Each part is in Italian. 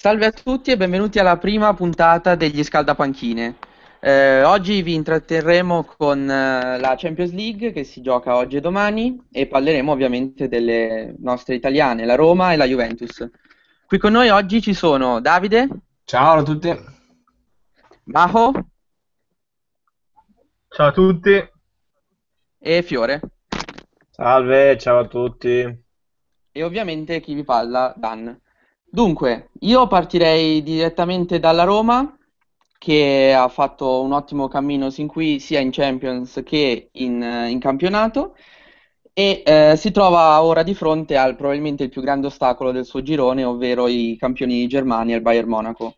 Salve a tutti e benvenuti alla prima puntata degli Scaldapanchine. Eh, oggi vi intratterremo con eh, la Champions League che si gioca oggi e domani e parleremo ovviamente delle nostre italiane, la Roma e la Juventus. Qui con noi oggi ci sono Davide. Ciao a tutti. Maho. Ciao a tutti. E Fiore. Salve, ciao a tutti. E ovviamente chi vi parla, Dan. Dunque, io partirei direttamente dalla Roma, che ha fatto un ottimo cammino sin qui sia in Champions che in, in campionato e eh, si trova ora di fronte al probabilmente il più grande ostacolo del suo girone, ovvero i campioni di Germania, il Bayern Monaco.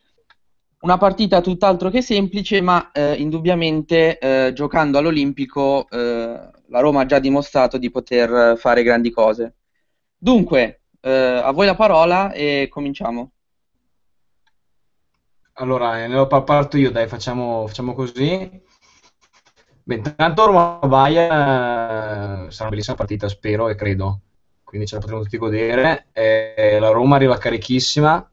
Una partita tutt'altro che semplice, ma eh, indubbiamente eh, giocando all'Olimpico eh, la Roma ha già dimostrato di poter fare grandi cose. Dunque, eh, a voi la parola e cominciamo. Allora, ne parto io, dai, facciamo, facciamo così. Beh, intanto Roma-Bayern eh, sarà una bellissima partita, spero e credo. Quindi ce la potremo tutti godere. Eh, la Roma arriva carichissima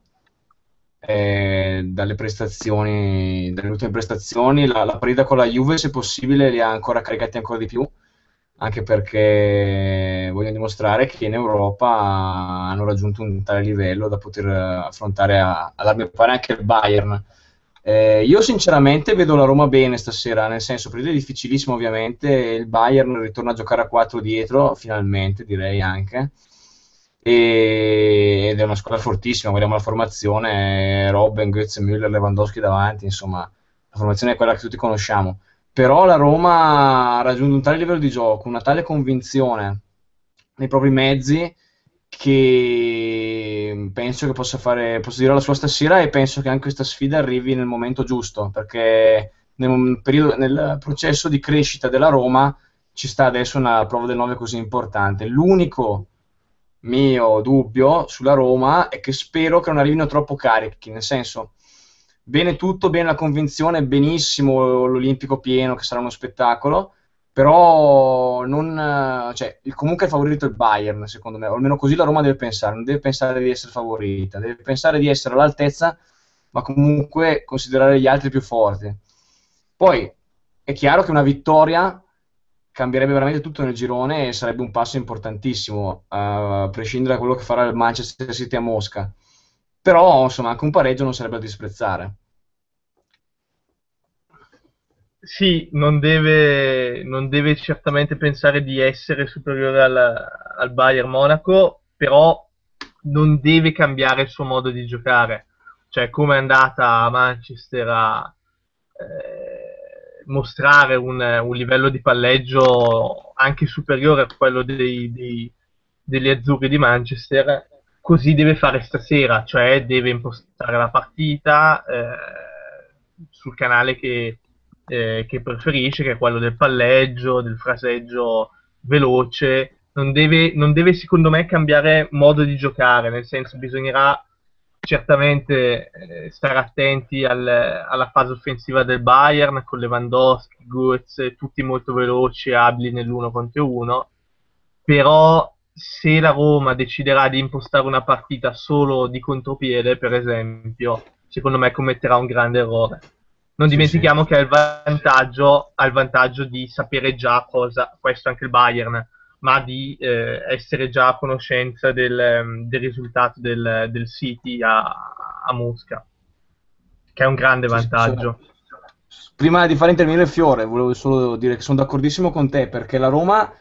eh, dalle prestazioni, dalle ultime prestazioni. La, la partita con la Juve, se possibile, li ha ancora caricati ancora di più anche perché vogliono dimostrare che in Europa hanno raggiunto un tale livello da poter affrontare a, a darmi pare anche il Bayern. Eh, io sinceramente vedo la Roma bene stasera, nel senso, per è difficilissimo ovviamente, il Bayern ritorna a giocare a 4 dietro, finalmente direi anche, e, ed è una squadra fortissima, guardiamo la formazione, Robben, Götze, Müller, Lewandowski davanti, insomma, la formazione è quella che tutti conosciamo però la Roma ha raggiunto un tale livello di gioco, una tale convinzione nei propri mezzi che penso che possa fare, posso dire la sua stasera e penso che anche questa sfida arrivi nel momento giusto, perché nel, periodo, nel processo di crescita della Roma ci sta adesso una prova del 9 così importante. L'unico mio dubbio sulla Roma è che spero che non arrivino troppo carichi, nel senso bene tutto, bene la convinzione, benissimo l'Olimpico pieno che sarà uno spettacolo, però non, cioè, comunque è favorito il Bayern secondo me, o almeno così la Roma deve pensare, non deve pensare di essere favorita, deve pensare di essere all'altezza, ma comunque considerare gli altri più forti. Poi è chiaro che una vittoria cambierebbe veramente tutto nel girone e sarebbe un passo importantissimo, a prescindere da quello che farà il Manchester City a Mosca però insomma anche un pareggio non sarebbe da disprezzare. Sì, non deve, non deve certamente pensare di essere superiore al, al Bayern Monaco, però non deve cambiare il suo modo di giocare. Cioè, come è andata a Manchester a eh, mostrare un, un, livello di palleggio anche superiore a quello dei, dei, degli azzurri di Manchester, così deve fare stasera, cioè deve impostare la partita eh, sul canale che, eh, che, preferisce, che è quello del palleggio, del fraseggio veloce. Non deve, non deve, secondo me, cambiare modo di giocare, nel senso bisognerà certamente eh, stare attenti al, alla fase offensiva del Bayern con Lewandowski, Guz, tutti molto veloci abili nell'uno contro uno, però se la Roma deciderà di impostare una partita solo di contropiede, per esempio, secondo me commetterà un grande errore. Non dimentichiamo sì. che ha il, vantaggio, ha il vantaggio di sapere già cosa, questo anche il Bayern, ma di eh, essere già a conoscenza del, del risultato del, del City a, a, Mosca, che è un grande vantaggio. Prima di fare intervenire Fiore, volevo solo dire che sono d'accordissimo con te, perché la Roma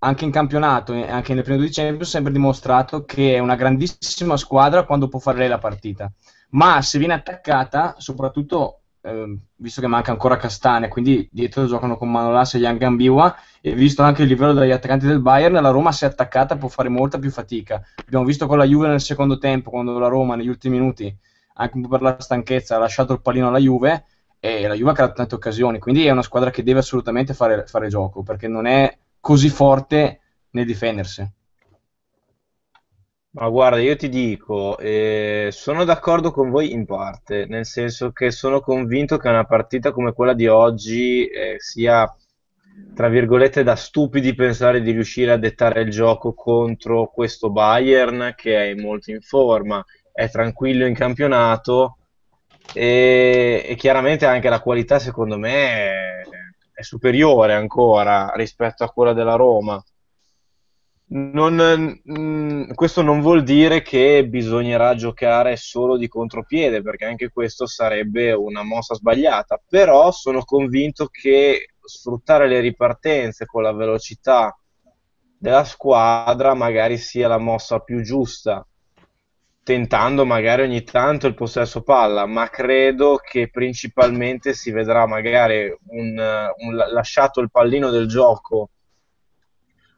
anche in campionato e anche nel primo di Champions ha sempre dimostrato che è una grandissima squadra quando può fare lei la partita. Ma se viene attaccata soprattutto eh, visto che manca ancora Castane quindi dietro giocano con Manolas e Young Gambiwa e visto anche il livello degli attaccanti del Bayern la Roma se attaccata può fare molta più fatica. Abbiamo visto con la Juve nel secondo tempo quando la Roma negli ultimi minuti anche un po' per la stanchezza ha lasciato il pallino alla Juve e la Juve ha creato tante occasioni. Quindi è una squadra che deve assolutamente fare, fare gioco perché non è così forte nel difendersi. Ma guarda, io ti dico, eh, sono d'accordo con voi in parte, nel senso che sono convinto che una partita come quella di oggi eh, sia, tra virgolette, da stupidi pensare di riuscire a dettare il gioco contro questo Bayern che è molto in forma. è tranquillo in campionato e, e chiaramente anche la qualità secondo me è, superiore ancora rispetto a quella della Roma. Non, mh, mm, questo non vuol dire che bisognerà giocare solo di contropiede, perché anche questo sarebbe una mossa sbagliata, però sono convinto che sfruttare le ripartenze con la velocità della squadra magari sia la mossa più giusta, tentando magari ogni tanto il possesso palla, ma credo che principalmente si vedrà magari un, un lasciato il pallino del gioco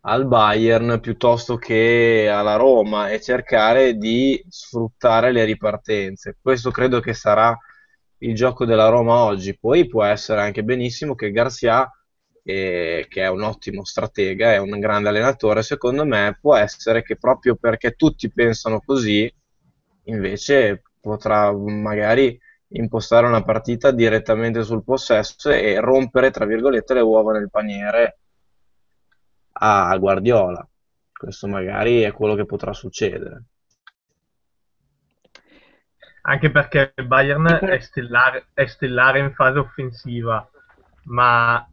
al Bayern piuttosto che alla Roma e cercare di sfruttare le ripartenze. Questo credo che sarà il gioco della Roma oggi. Poi può essere anche benissimo che Garcia, eh, che è un ottimo stratega, è un grande allenatore, secondo me può essere che proprio perché tutti pensano così, invece potrà magari impostare una partita direttamente sul possesso e rompere, tra virgolette, le uova nel paniere a Guardiola. Questo magari è quello che potrà succedere. Anche perché il Bayern è stellare, è stellare in fase offensiva, ma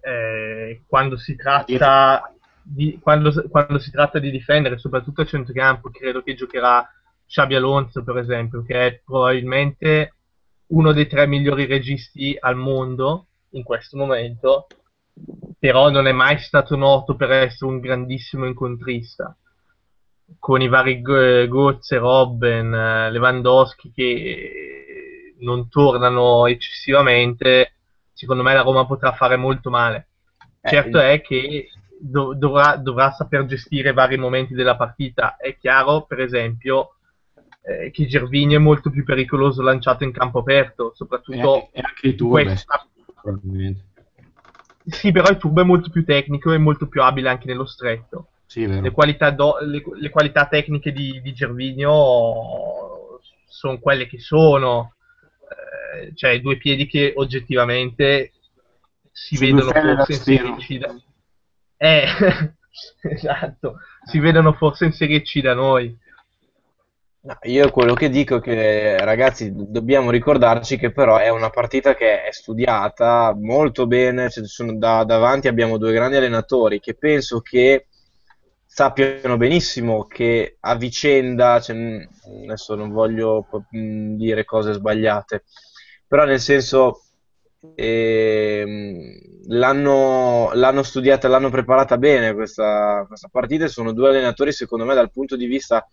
eh, quando, si tratta di, quando, quando si tratta di difendere, soprattutto a centrocampo, credo che giocherà Xabi Alonso, per esempio, che è probabilmente uno dei tre migliori registi al mondo in questo momento però non è mai stato noto per essere un grandissimo incontrista. Con i vari Gozze, Robben, Lewandowski che non tornano eccessivamente, secondo me la Roma potrà fare molto male. Eh, certo è che do- dovrà, dovrà, saper gestire vari momenti della partita. È chiaro, per esempio, eh, che Gervigno è molto più pericoloso lanciato in campo aperto, soprattutto e anche, e tu, questa, probabilmente sì, però il turbo è molto più tecnico e molto più abile anche nello stretto. Sì, le, qualità do, le, le, qualità tecniche di, di Gervinio sono quelle che sono, eh, cioè due piedi che oggettivamente si Su vedono forse in Serie C da... Eh, esatto, si vedono forse in Serie C da noi. No, io quello che dico è che ragazzi dobbiamo ricordarci che però è una partita che è studiata molto bene, cioè, da, davanti abbiamo due grandi allenatori che penso che sappiano benissimo che a vicenda, cioè, adesso non voglio dire cose sbagliate, però nel senso eh, l'hanno, l'hanno, studiata, l'hanno preparata bene questa, questa partita e sono due allenatori secondo me dal punto di vista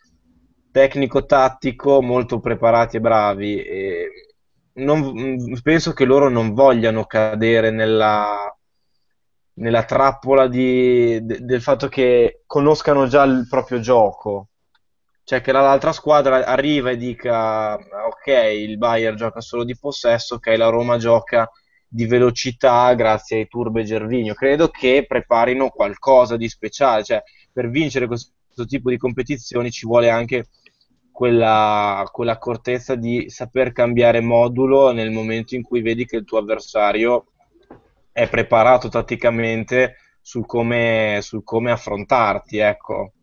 tecnico-tattico molto preparati e bravi. E non, penso che loro non vogliano cadere nella, nella trappola di, de, del fatto che conoscano già il proprio gioco. Cioè che l'altra squadra arriva e dica ok, il Bayern gioca solo di possesso, ok, la Roma gioca di velocità grazie ai turbe Gervigno. Credo che preparino qualcosa di speciale, cioè per vincere questo tipo di competizioni ci vuole anche quella, quell'accortezza di saper cambiare modulo nel momento in cui vedi che il tuo avversario è preparato tatticamente sul come, sul come affrontarti. Ecco.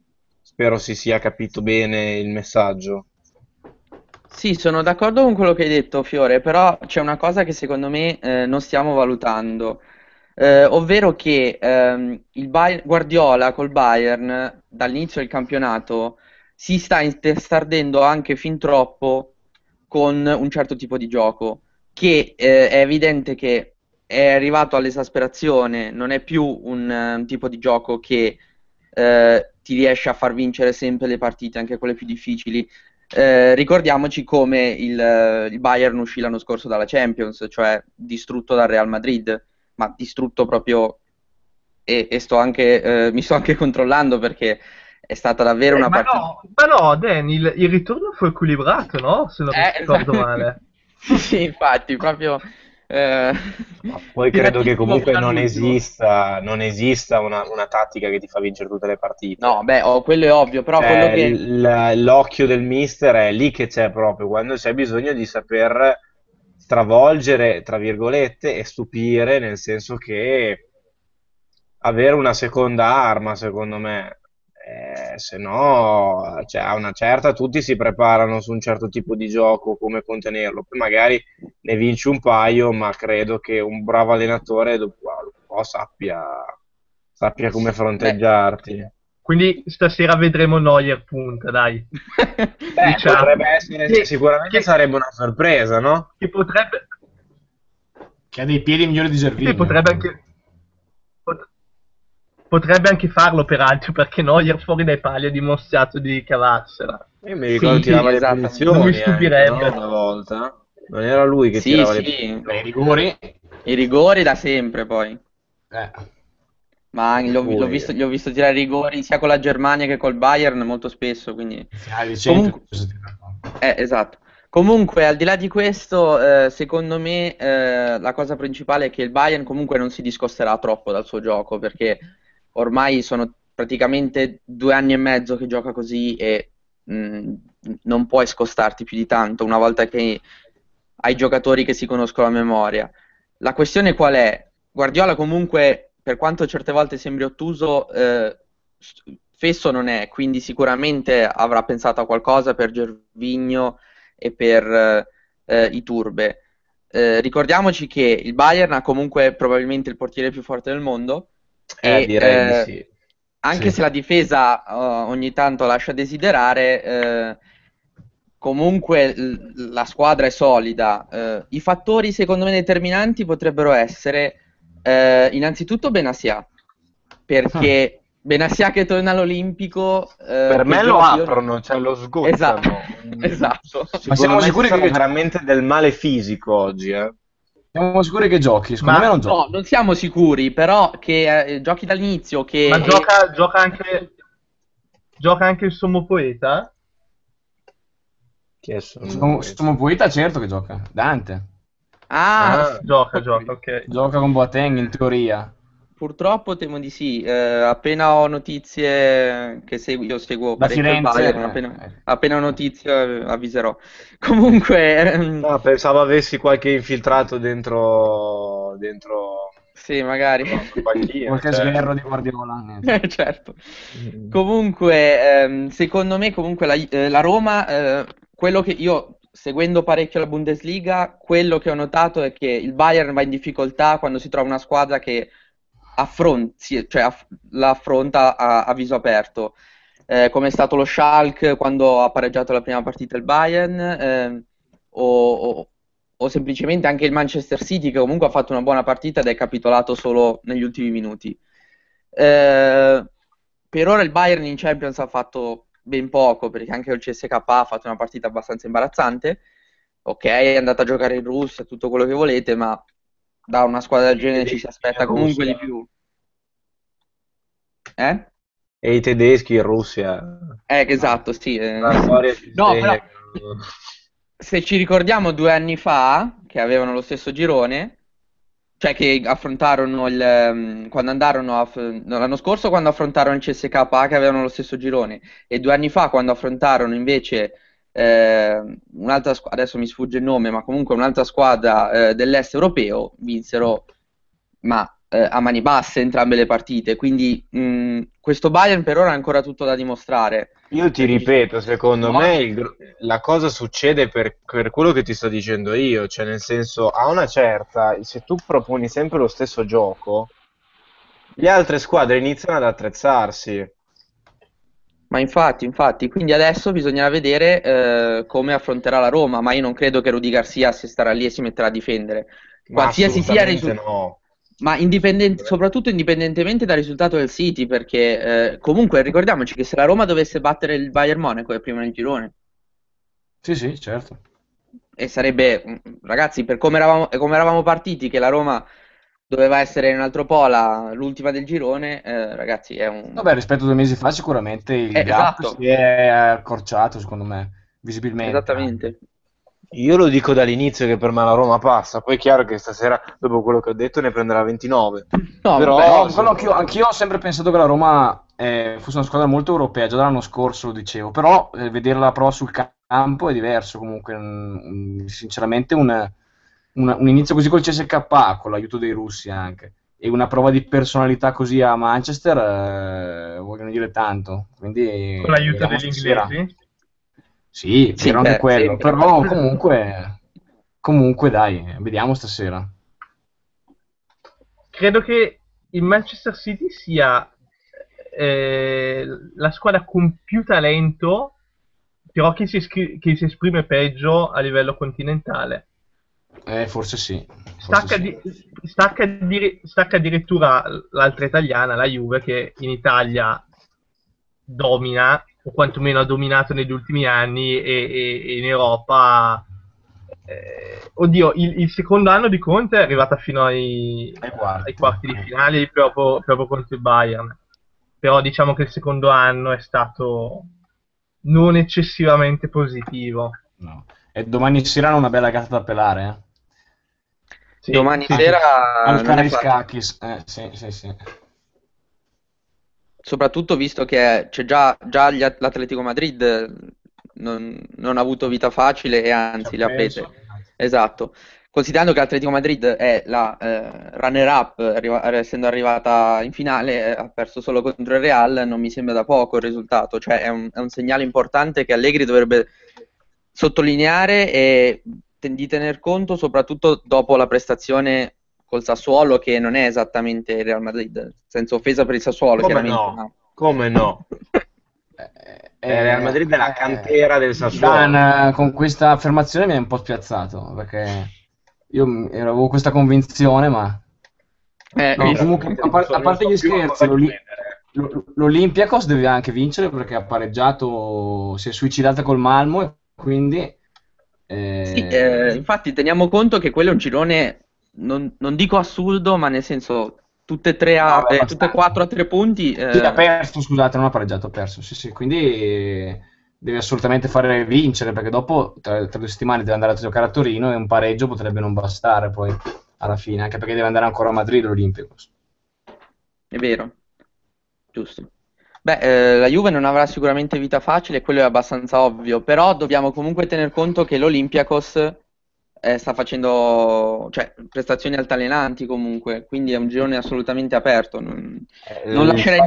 Spero si sia capito bene il messaggio. Sì, sono d'accordo con quello che hai detto, Fiore, però c'è una cosa che secondo me eh, non stiamo valutando, eh, ovvero che ehm, il Bayern, Guardiola col Bayern dall'inizio del campionato si sta intestardendo anche fin troppo con un certo tipo di gioco, che eh, è evidente che è arrivato all'esasperazione, non è più un, un tipo di gioco che eh, ti riesce a far vincere sempre le partite, anche quelle più difficili. Eh, ricordiamoci come il, il, Bayern uscì l'anno scorso dalla Champions, cioè distrutto dal Real Madrid, ma distrutto proprio e, e sto anche, eh, mi sto anche controllando perché è stata davvero eh, una ma partita. No, ma no, Dan, il, il, ritorno fu equilibrato, no? Se non eh, ricordo esatto. male. sì, infatti, proprio. Eh, poi credo che comunque non esista, non esista una, una, tattica che ti fa vincere tutte le partite. No, beh, oh, quello è ovvio, però cioè, quello che... l- l'occhio del mister è lì che c'è proprio, quando c'è bisogno di saper stravolgere, tra virgolette, e stupire, nel senso che avere una seconda arma, secondo me, Eh, se no, cioè, a una certa tutti si preparano su un certo tipo di gioco, come contenerlo. Poi magari ne vinci un paio, ma credo che un bravo allenatore dopo un po' sappia, sappia come fronteggiarti. Quindi stasera vedremo Neuer punta, dai. Beh, Diciamo. potrebbe essere, Che- sicuramente che- sarebbe una sorpresa, no? Che potrebbe, Che ha dei piedi migliori di Gervinho. potrebbe anche... pot- Potrebbe anche farlo peraltro perché Neuer fuori dai pali ha dimostrato di cavarsela. Io mi ricordo Sì, tirava le esatto. punizioni Non mi anche, stupirebbe. no? Una volta. Non era lui che Sì, tirava le sì, Beh, i rigori. i rigori da sempre poi. Eh. Ma l'ho, l'ho visto, gli ho visto tirare rigori sia con la Germania che col Bayern molto spesso, quindi... Champions. Comunque-? Eh, esatto. Comunque, al di là di questo, eh, secondo me eh, la cosa principale è che il Bayern comunque non si discosterà troppo dal suo gioco, perché ormai sono praticamente due anni e mezzo che gioca così e mh, non puoi scostarti più di tanto una volta che hai giocatori che si conoscono a memoria. La questione qual è? Guardiola comunque, per quanto certe volte sembri ottuso, eh, fesso non è, quindi sicuramente avrà pensato a qualcosa per Gervinho e per eh, eh, i Turbe. Eh, ricordiamoci che il Bayern ha comunque probabilmente il portiere più forte del mondo Eh, e, direi eh, di sì. anche Sì. se la difesa eh, ogni tanto lascia desiderare, eh, comunque l- la squadra è solida. I fattori secondo me determinanti potrebbero essere eh, innanzitutto Benassia, perché Benassia che torna all'Olimpico eh, Per me lo aprono, cioè lo sgozzano. Esatto, Mm. esatto. Ma siamo sicuri che- veramente del male fisico oggi, eh? Siamo sicuri che giochi? Secondo Ma- me non giochi. No, non siamo sicuri, però che eh, giochi dall'inizio, che Ma gioca, gioca anche... Gioca anche il sommo poeta? Chi è sono? Sono, sono poeta, certo che gioca. Dante. Ah, Ah, Gioca, gioca, ok. Gioca con Boateng in teoria. Purtroppo temo di sì, Eh, appena ho notizie che segui, io seguo Da Firenze, Bayern, eh. appena, appena ho notizie eh, avviserò. Comunque, ehm, No, pensavo avessi qualche infiltrato dentro, dentro sì, magari. Qualche cioè. sgherro di Guardiola. eh. Eh, certo. Comunque, ehm, secondo me, comunque la, eh, la Roma, eh, quello che io, seguendo parecchio la Bundesliga, quello che ho notato è che il Bayern va in difficoltà quando si trova una squadra che affron- si- cioè, aff- la affronta a, a viso aperto. Eh, come è stato lo Schalke quando ha pareggiato la prima partita il Bayern, ehm, o, o- o semplicemente anche il Manchester City che comunque ha fatto una buona partita ed è capitolato solo negli ultimi minuti. Eh, per ora il Bayern in Champions ha fatto ben poco perché anche il CSK ha fatto una partita abbastanza imbarazzante. Ok, è andata a giocare in Russia, tutto quello che volete, ma da una squadra del genere ci si aspetta comunque di più. Eh? E i tedeschi in Russia. Eh, esatto, sì. eh. No, però- Se ci ricordiamo due anni fa, che avevano lo stesso girone, cioè che affrontarono il, ehm, quando andarono a, no, l'anno scorso quando affrontarono il CSK che avevano lo stesso girone e due anni fa quando affrontarono invece eh, un'altra squadra, adesso mi sfugge il nome, ma comunque un'altra squadra eh, dell'est europeo, vinsero ma eh, a mani basse entrambe le partite, quindi mh, questo Bayern per ora ha ancora tutto da dimostrare. Io ti ripeto, secondo No. me il la cosa succede per, per quello che ti sto dicendo io, cioè nel senso, a una certa, se tu proponi sempre lo stesso gioco, le altre squadre iniziano ad attrezzarsi. Ma infatti, infatti, quindi adesso bisognerà vedere eh, come affronterà la Roma, ma io non credo che Rudy Garcia si starà lì e si metterà a difendere. Ma Qualsiasi sia il assolutamente risultato, no. Ma indipendente- soprattutto indipendentemente dal risultato del City, perché eh, comunque ricordiamoci che se la Roma dovesse battere il Bayern Monaco è prima nel girone, Sì, sì, certo. e sarebbe, ragazzi, per come eravamo, come eravamo partiti, che la Roma doveva essere in un altro pola, l'ultima del girone, eh, ragazzi, è un... Vabbè, rispetto a due mesi fa sicuramente il Eh, gap esatto. si è accorciato, secondo me, visibilmente. Esattamente. Io lo dico dall'inizio che per me la Roma passa, poi è chiaro che stasera, dopo quello che ho detto, ne prenderà 29. No, Però- vabbè, No, anch'io, anch'io ho sempre pensato che la Roma eh, fosse una squadra molto europea, già dall'anno scorso lo dicevo, però eh, vederla però sul campo è diverso comunque, mm, sinceramente un, un- un inizio così col CSK, con l'aiuto dei russi anche, e una prova di personalità così a Manchester eh, vogliono dire tanto. Quindi, Con l'aiuto vediamo degli inglesi? Sì, Sì, anche beh, quello, sempre. però comunque, comunque dai, vediamo stasera. Credo che il Manchester City sia eh, la squadra con più talento, però che si, escri- che si esprime peggio a livello continentale. Eh, forse sì. forse Stacca, sì. di- stacca di- stacca addirittura l'altra italiana, la Juve, che in Italia domina, o quantomeno ha dominato negli ultimi anni, e, e- e in Europa. eh, oddio, il, il secondo anno di Conte è arrivata fino ai, Ai quarti. ai quarti di finale proprio, proprio contro il Bayern. Però diciamo che il secondo anno è stato non eccessivamente positivo. No. E domani sera hanno una bella gatta da pelare, eh? Sì, Domani sì, sera Al. Scacchis, eh, sì, sì, sì. Soprattutto visto che c'è già, già gli At- l'Atletico Madrid eh, non, non ha avuto vita facile e anzi le ha prese. Esatto. Considerando che l'Atletico Madrid è la eh, runner-up, arriva- essendo arrivata in finale, eh, ha perso solo contro il Real, non mi sembra da poco il risultato. Cioè è un, è un segnale importante che Allegri dovrebbe sottolineare e di tener conto soprattutto dopo la prestazione col Sassuolo, che non è esattamente il Real Madrid, senza offesa per il Sassuolo, Come chiaramente. no? ma- Come no? Eh, Eh, Real Madrid è la eh, cantera del Sassuolo. Dan, eh, con questa affermazione mi ha un po' spiazzato, perché io avevo questa convinzione, ma... Eh, No, comunque, a, par- a parte gli scherzi, l'Oli- l'O- l'Olympiakos deve anche vincere perché ha pareggiato, si è suicidata col Malmo e quindi... eh, Sì, eh, infatti teniamo conto che quello è un girone, non, non dico assurdo, ma nel senso tutte e tre a, No, eh, tutte e quattro a tre punti. eh, Sì, ha perso, scusate, non ha pareggiato, ha perso. Sì, sì, quindi deve assolutamente fare vincere perché dopo, tra, tra due settimane, deve andare a giocare a Torino e un pareggio potrebbe non bastare poi alla fine, anche perché deve andare ancora a Madrid l'Olympiacos. È vero, giusto. Beh, eh, la Juve non avrà sicuramente vita facile, quello è abbastanza ovvio, però dobbiamo comunque tener conto che l'Olympiakos eh, sta facendo, cioè, prestazioni altalenanti comunque, quindi è un girone assolutamente aperto. Non, non lascerei,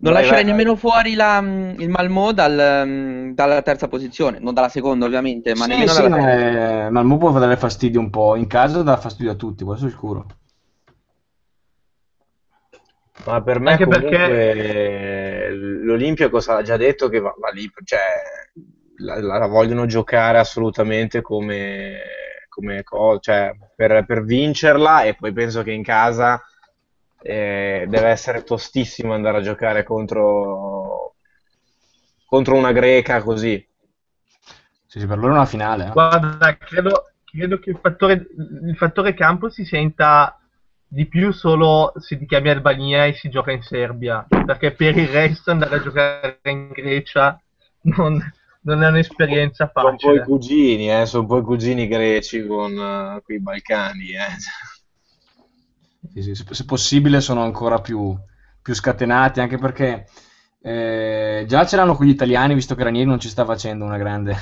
non Vai, lascerei vai, nemmeno fuori la, il Malmö dal, mm, dalla terza posizione, non dalla seconda ovviamente, ma Sì, nemmeno sì, dalla terza. eh, Malmo può dare fastidio un po', in casa dà fastidio a tutti, questo è sicuro. Ma per me Anche comunque perché- l'Olympiacos ha già detto che va, va lì, cioè la, la vogliono giocare assolutamente come, come co- cioè, per, per vincerla e poi penso che in casa eh, deve essere tostissimo andare a giocare contro, contro una greca così. Sì, sì, per loro è una finale. eh. Guarda, credo, credo che il fattore, il fattore campo si senta di più solo se ti chiami Albania e si gioca in Serbia, perché per il resto andare a giocare in Grecia non, non è un'esperienza Sono un po' i facile. cugini, eh, sono un po' i cugini greci con eh, quei Balcani. eh. Sì, sì, se, se possibile sono ancora più, più scatenati, anche perché eh, già ce l'hanno con gli italiani, visto che Ranieri non ci sta facendo una grande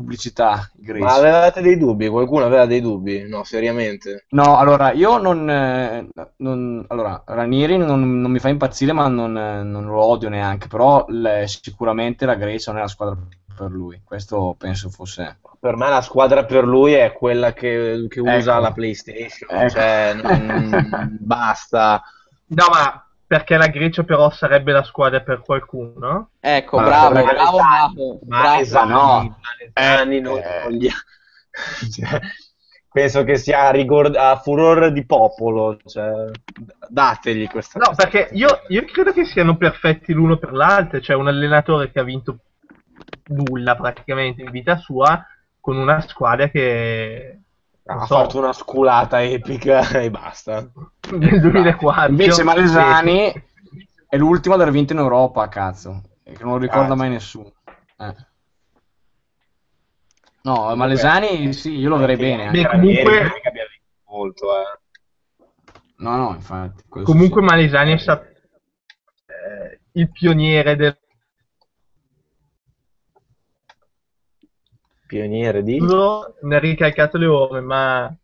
pubblicità, greci. Ma avevate dei dubbi? Qualcuno aveva dei dubbi? No, seriamente. No, allora, io non, eh, non- allora, Ranieri non, non mi fa impazzire, ma non, non lo odio neanche, però le- sicuramente la Grecia non è la squadra per lui, questo penso fosse... Per me la squadra per lui è quella che, che usa Ecco. la PlayStation, Ecco. cioè non- basta. No, ma perché la Grecia però sarebbe la squadra per qualcuno? Ecco, Ma bravo, bravo bravo. Malesani, no. Malesani non Eh. cioè, penso che sia a, rigor- a furore di popolo, cioè, dategli questa No, questa perché io, io credo che siano perfetti l'uno per l'altro, cioè un allenatore che ha vinto nulla praticamente in vita sua con una squadra che ha so, fatto una sculata epica e basta. nel 2004 Invece Malesani sì. è l'ultimo ad aver vinto in Europa, cazzo, e che non lo ricorda mai nessuno. Eh. No, Malesani sì, io lo vedrei bene. Beh, anche. comunque- Ranieri non è che abbia vinto molto, eh. No, no, infatti. comunque sì. Malesani è stato eh, il pioniere del Pioniere di... ne ha ricalcato le ore ma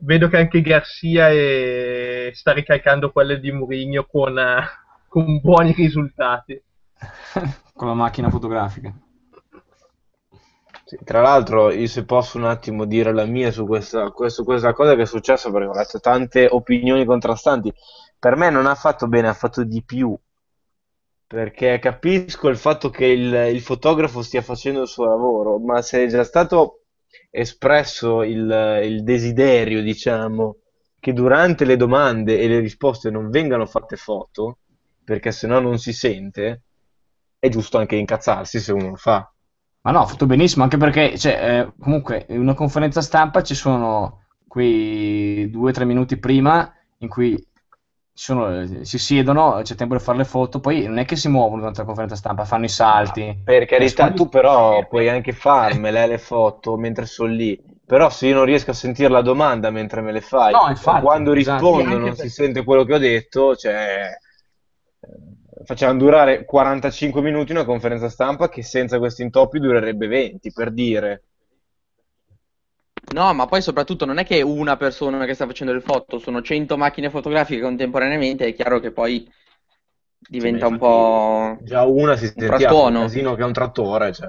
vedo che anche Garcia è... sta ricalcando quelle di Mourinho con, eh, con buoni risultati. con la macchina fotografica. Sì, tra l'altro, io se posso un attimo dire la mia su questa, su questa cosa che è successa, perché ho letto tante opinioni contrastanti, per me non ha fatto bene, ha fatto di più. Perché capisco il fatto che il, il fotografo stia facendo il suo lavoro, ma se è già stato espresso il, il desiderio, diciamo, che durante le domande e le risposte non vengano fatte foto, perché sennò non si sente, è giusto anche incazzarsi se uno lo fa. Ma no, ha fatto benissimo, anche perché cioè, eh, comunque in una conferenza stampa ci sono quei due o tre minuti prima in cui sono, si siedono, c'è tempo di fare le foto, poi non è che si muovono durante la conferenza stampa, fanno i salti. Per carità, tu però puoi anche farmele le foto mentre sono lì. Però se io non riesco a sentire la domanda mentre me le fai, no, infatti, quando esatto. rispondo non si sente quello che ho detto, cioè facciamo durare 45 minuti una conferenza stampa che senza questi intoppi durerebbe 20, per dire. No, ma poi soprattutto non è che una persona che sta facendo le foto, sono 100 macchine fotografiche contemporaneamente, è chiaro che poi diventa sì, un po'... Già una si sentiva un casino che è un trattore, cioè.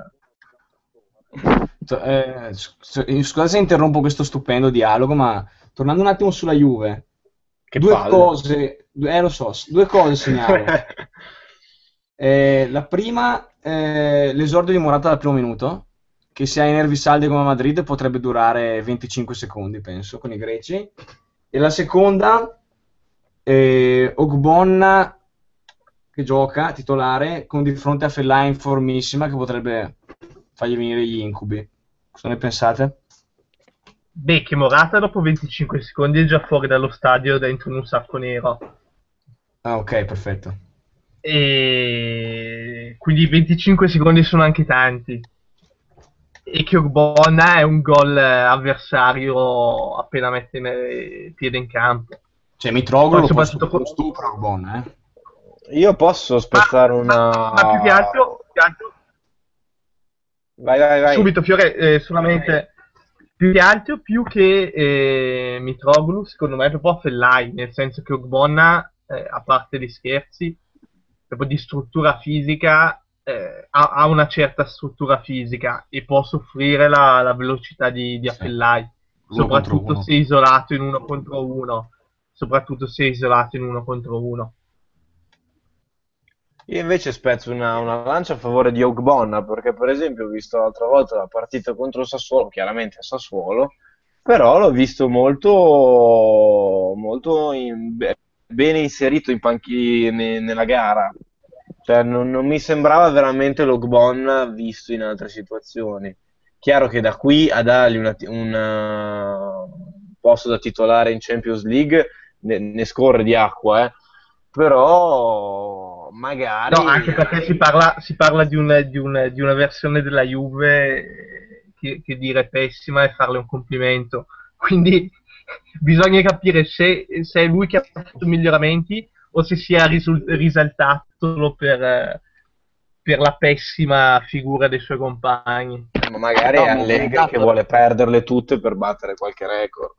Eh, scusate se interrompo questo stupendo dialogo, ma tornando un attimo sulla Juve, che due palle. cose, eh lo so, due cose segnalo. eh, la prima, eh, l'esordio di Morata dal primo minuto, che se hai nervi saldi come Madrid potrebbe durare 25 secondi, penso, con i greci. E la seconda, eh, Ogbonna che gioca, titolare, con di fronte a Fellain formissima che potrebbe fargli venire gli incubi. Cosa ne pensate? Beh, che Morata dopo 25 secondi è già fuori dallo stadio dentro un sacco nero. Ah, ok, perfetto. E quindi 25 secondi sono anche tanti. E che Urbona è un gol avversario appena mette il piede in campo. Cioè, Mitroglou lo soprattutto con stupro Urbona, eh? Io posso spezzare una... Ma, ma più che altro... Più che altro... Vai, vai, vai. Subito, Fiore, eh, solamente più che altro, più che eh, Mitroglou, secondo me è proprio Fellai, nel senso che Urbonna, eh, a parte gli scherzi, proprio di struttura fisica, eh, ha, ha, una certa struttura fisica e può soffrire la, la velocità di, di Affellai, Uno soprattutto se isolato in uno contro uno, soprattutto se isolato in uno contro uno. Io invece spezzo una, una lancia a favore di Ogbonna, perché per esempio ho visto l'altra volta la partita contro Sassuolo, chiaramente Sassuolo, però l'ho visto molto, molto in- be- bene inserito in panchi- ne- nella gara. Cioè, non, non mi sembrava veramente l'Ogbonna visto in altre situazioni. Chiaro che da qui a dargli una- una- un posto da titolare in Champions League ne, ne scorre di acqua, eh. Però magari... No, anche perché si parla, si parla di, un- di un- di una versione della Juve che, che dire pessima e farle un complimento. Quindi bisogna capire se, se è lui che ha fatto miglioramenti o se sia risul- risaltato solo per, per la pessima figura dei suoi compagni. Ma magari No, è Allegri che vuole perderle tutte per battere qualche record.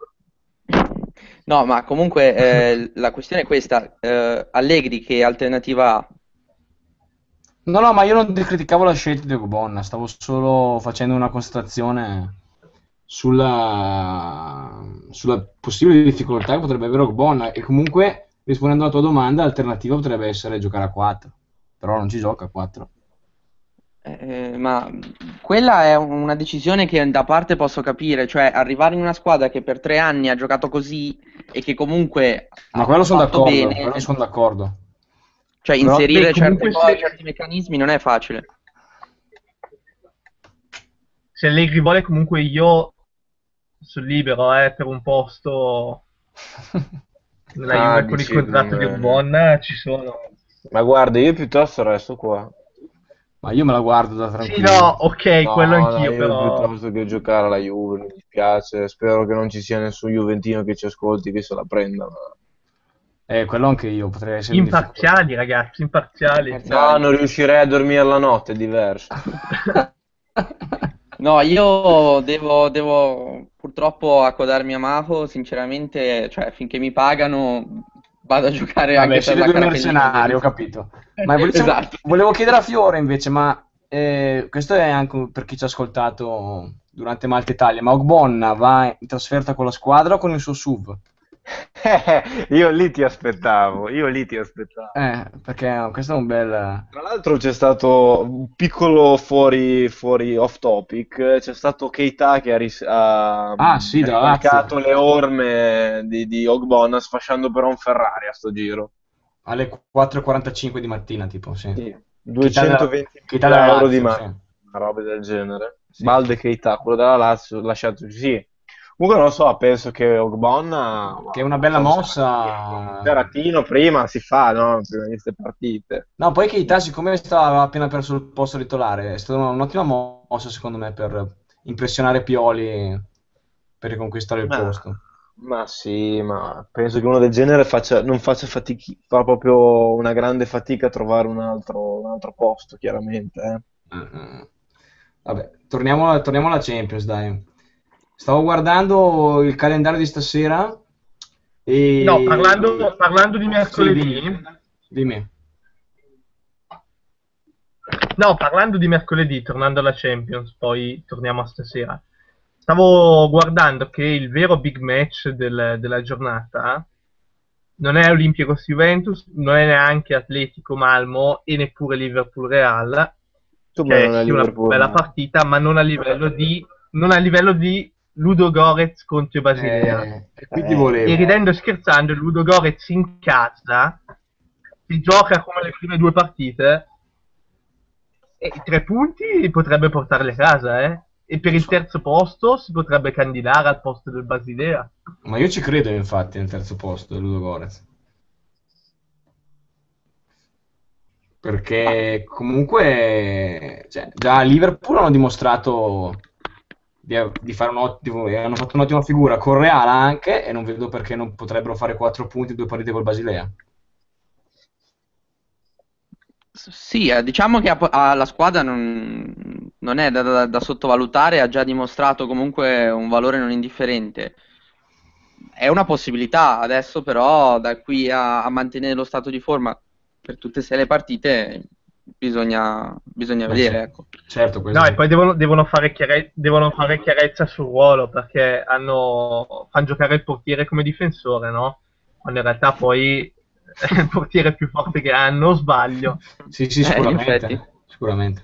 No, ma comunque eh, la questione è questa, eh, Allegri che alternativa ha? No, no, ma io non criticavo la scelta di Ogbonna, stavo solo facendo una constatazione sulla, sulla possibile difficoltà che potrebbe avere Ogbonna e comunque, rispondendo alla tua domanda, l'alternativa potrebbe essere giocare a 4, però non ci gioca a 4. Eh, ma quella è una decisione che da parte posso capire, cioè arrivare in una squadra che per tre anni ha giocato così e che comunque Ma quello sono d'accordo, bene, quello sono d'accordo. cioè Però- inserire Beh, certe cose, se- certi meccanismi non è facile. Se Allegri vuole comunque io sono libero eh, per un posto nella Ah, Juve con il contratto di Ogbonna ci sono. Ma guarda, io piuttosto resto qua. Ma io me la guardo da Sì, tranquillo. no, ok, No, quello no, anch'io, io però... piuttosto che giocare alla Juve, mi dispiace. Spero che non ci sia nessun Juventino che ci ascolti che se la prenda. ma- Eh, quello anche io, potrei essere. Imparziali, ragazzi, imparziali. No, non riuscirei a dormire la notte, è diverso. No, io devo, devo purtroppo a codarmi a Maho, sinceramente, cioè, finché mi pagano vado a giocare Vabbè, anche per la due carapellina. mercenari, ho capito. Ma volevo, Esatto. volevo chiedere a Fiore invece, ma eh, questo è anche per chi ci ha ascoltato durante Malta Italia, ma Ogbonna va in trasferta con la squadra o con il suo sub? io lì ti aspettavo, io lì ti aspettavo. Eh, perché questo è un bel... Tra l'altro c'è stato un piccolo fuori, fuori off topic, c'è stato Keita che ha, ris- ha Ah, sì, Lazio. le orme di, di Ogbonna sfasciando però un Ferrari a sto giro. alle 4.45 di mattina, tipo, sì. Sì, Keita della- 220 Keita della euro di mano, sì. una roba del genere. Sì. Balde Keita, quello della Lazio, lasciatoci, sì. Comunque non lo so, penso che Ogbonna... Che è una bella mossa. Zeratino prima si fa, no? Prima di queste partite. No, poi Keita, siccome stava appena perso il posto titolare, è stata un'ottima mossa, secondo me, per impressionare Pioli per riconquistare il Ma- posto. Ma sì, ma penso che uno del genere faccia, non faccia fatica, fa proprio una grande fatica a trovare un altro, un altro posto, chiaramente. eh. Mm-mm. Vabbè, torniamo, torniamo alla Champions, dai. Stavo guardando il calendario di stasera e... No, parlando, parlando di Sì, mercoledì, dimmi. Dimmi. no, parlando di mercoledì, tornando alla Champions, poi torniamo a stasera. Stavo guardando che il vero big match del- della giornata non è Olympiacos Juventus, non è neanche Atletico Malmo e neppure Liverpool Real, Tu che è è sì una bella partita, ma non a livello di, non a livello di Ludo Gorez contro i Basilea. Eh, e ti Eh, volevo. E ridendo e scherzando, Ludo Gorez in casa si gioca come le prime due partite e i tre punti potrebbe portarli a casa, eh? E per il terzo posto si potrebbe candidare al posto del Basilea. Ma io ci credo, infatti, nel terzo posto, Ludo Gorez. Perché comunque cioè, già a Liverpool hanno dimostrato di, di fare un ottimo, hanno fatto un'ottima figura con Real anche e non vedo perché non potrebbero fare 4 punti in due partite col Basilea. Sì, eh, diciamo che a- a- la squadra non, non è da, da- da sottovalutare, ha già dimostrato comunque un valore non indifferente. È una possibilità adesso, però, da qui a, a mantenere lo stato di forma per tutte e sei le partite bisogna, bisogna Eh, vedere, ecco. Certo, questo No, e poi devono, devono fare chiare- devono fare chiarezza sul ruolo perché hanno, fanno giocare il portiere come difensore, no? Quando in realtà poi è il portiere più forte che hanno, sbaglio. Sì, sì, Eh, sicuramente. effetti. Sicuramente.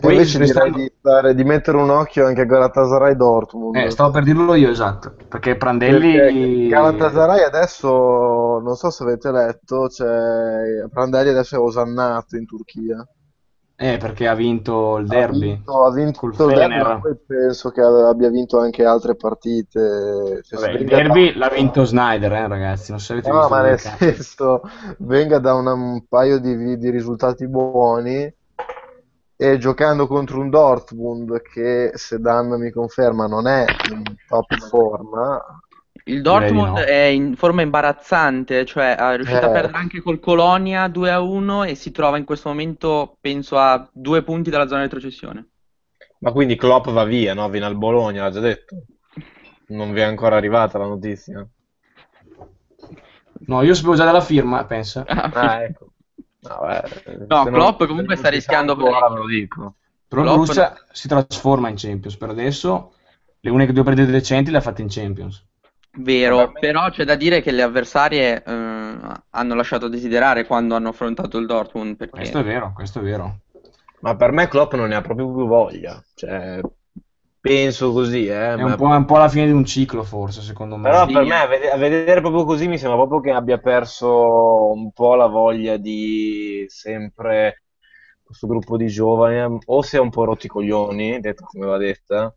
Poi invece direi restando- di, stare- di mettere un occhio anche a Galatasaray Dortmund. Eh, stavo per dirlo io, esatto. Perché Prandelli... Perché Galatasaray adesso, non so se avete letto, c'è Prandelli adesso è osannato in Turchia. Eh, perché ha vinto il Ha derby. vinto, ha vinto il derby, Fener. ma poi penso che abbia vinto anche altre partite. Cioè, Vabbè, il venga da- derby l'ha vinto Snyder, eh, ragazzi. Non so se avete No, visto ma il nel senso, venga da una- un paio di, di risultati buoni e giocando contro un Dortmund che, se Dan mi conferma, non è in top forma, Il Dortmund no. è in forma imbarazzante, cioè è riuscito a Eh. perdere anche col Colonia 2 a 1 e si trova in questo momento, penso, a due punti dalla zona di retrocessione. Ma quindi Klopp va via, no? Viene al Bologna, l'ha già detto. Non vi è ancora arrivata la notizia. No, io sapevo già della firma, pensa. Ah, ecco. No, beh, No, Klopp comunque sta rischiando ancora, ve lo dico. Però Klopp Borussia si trasforma in Champions. Per adesso le uniche due partite decenti le ha fatte in Champions. Vero, però c'è da dire che le avversarie eh, hanno lasciato desiderare quando hanno affrontato il Dortmund, perché Questo è vero, questo è vero. Ma per me Klopp non ne ha proprio più voglia. Cioè, penso così, eh. È ma- un po', è un po' la fine di un ciclo, forse, secondo me. Però Sì. per me, a vede- a vedere proprio così, mi sembra proprio che abbia perso un po' la voglia di sempre questo gruppo di giovani, o si è un po' rotti i coglioni, detto come va detta,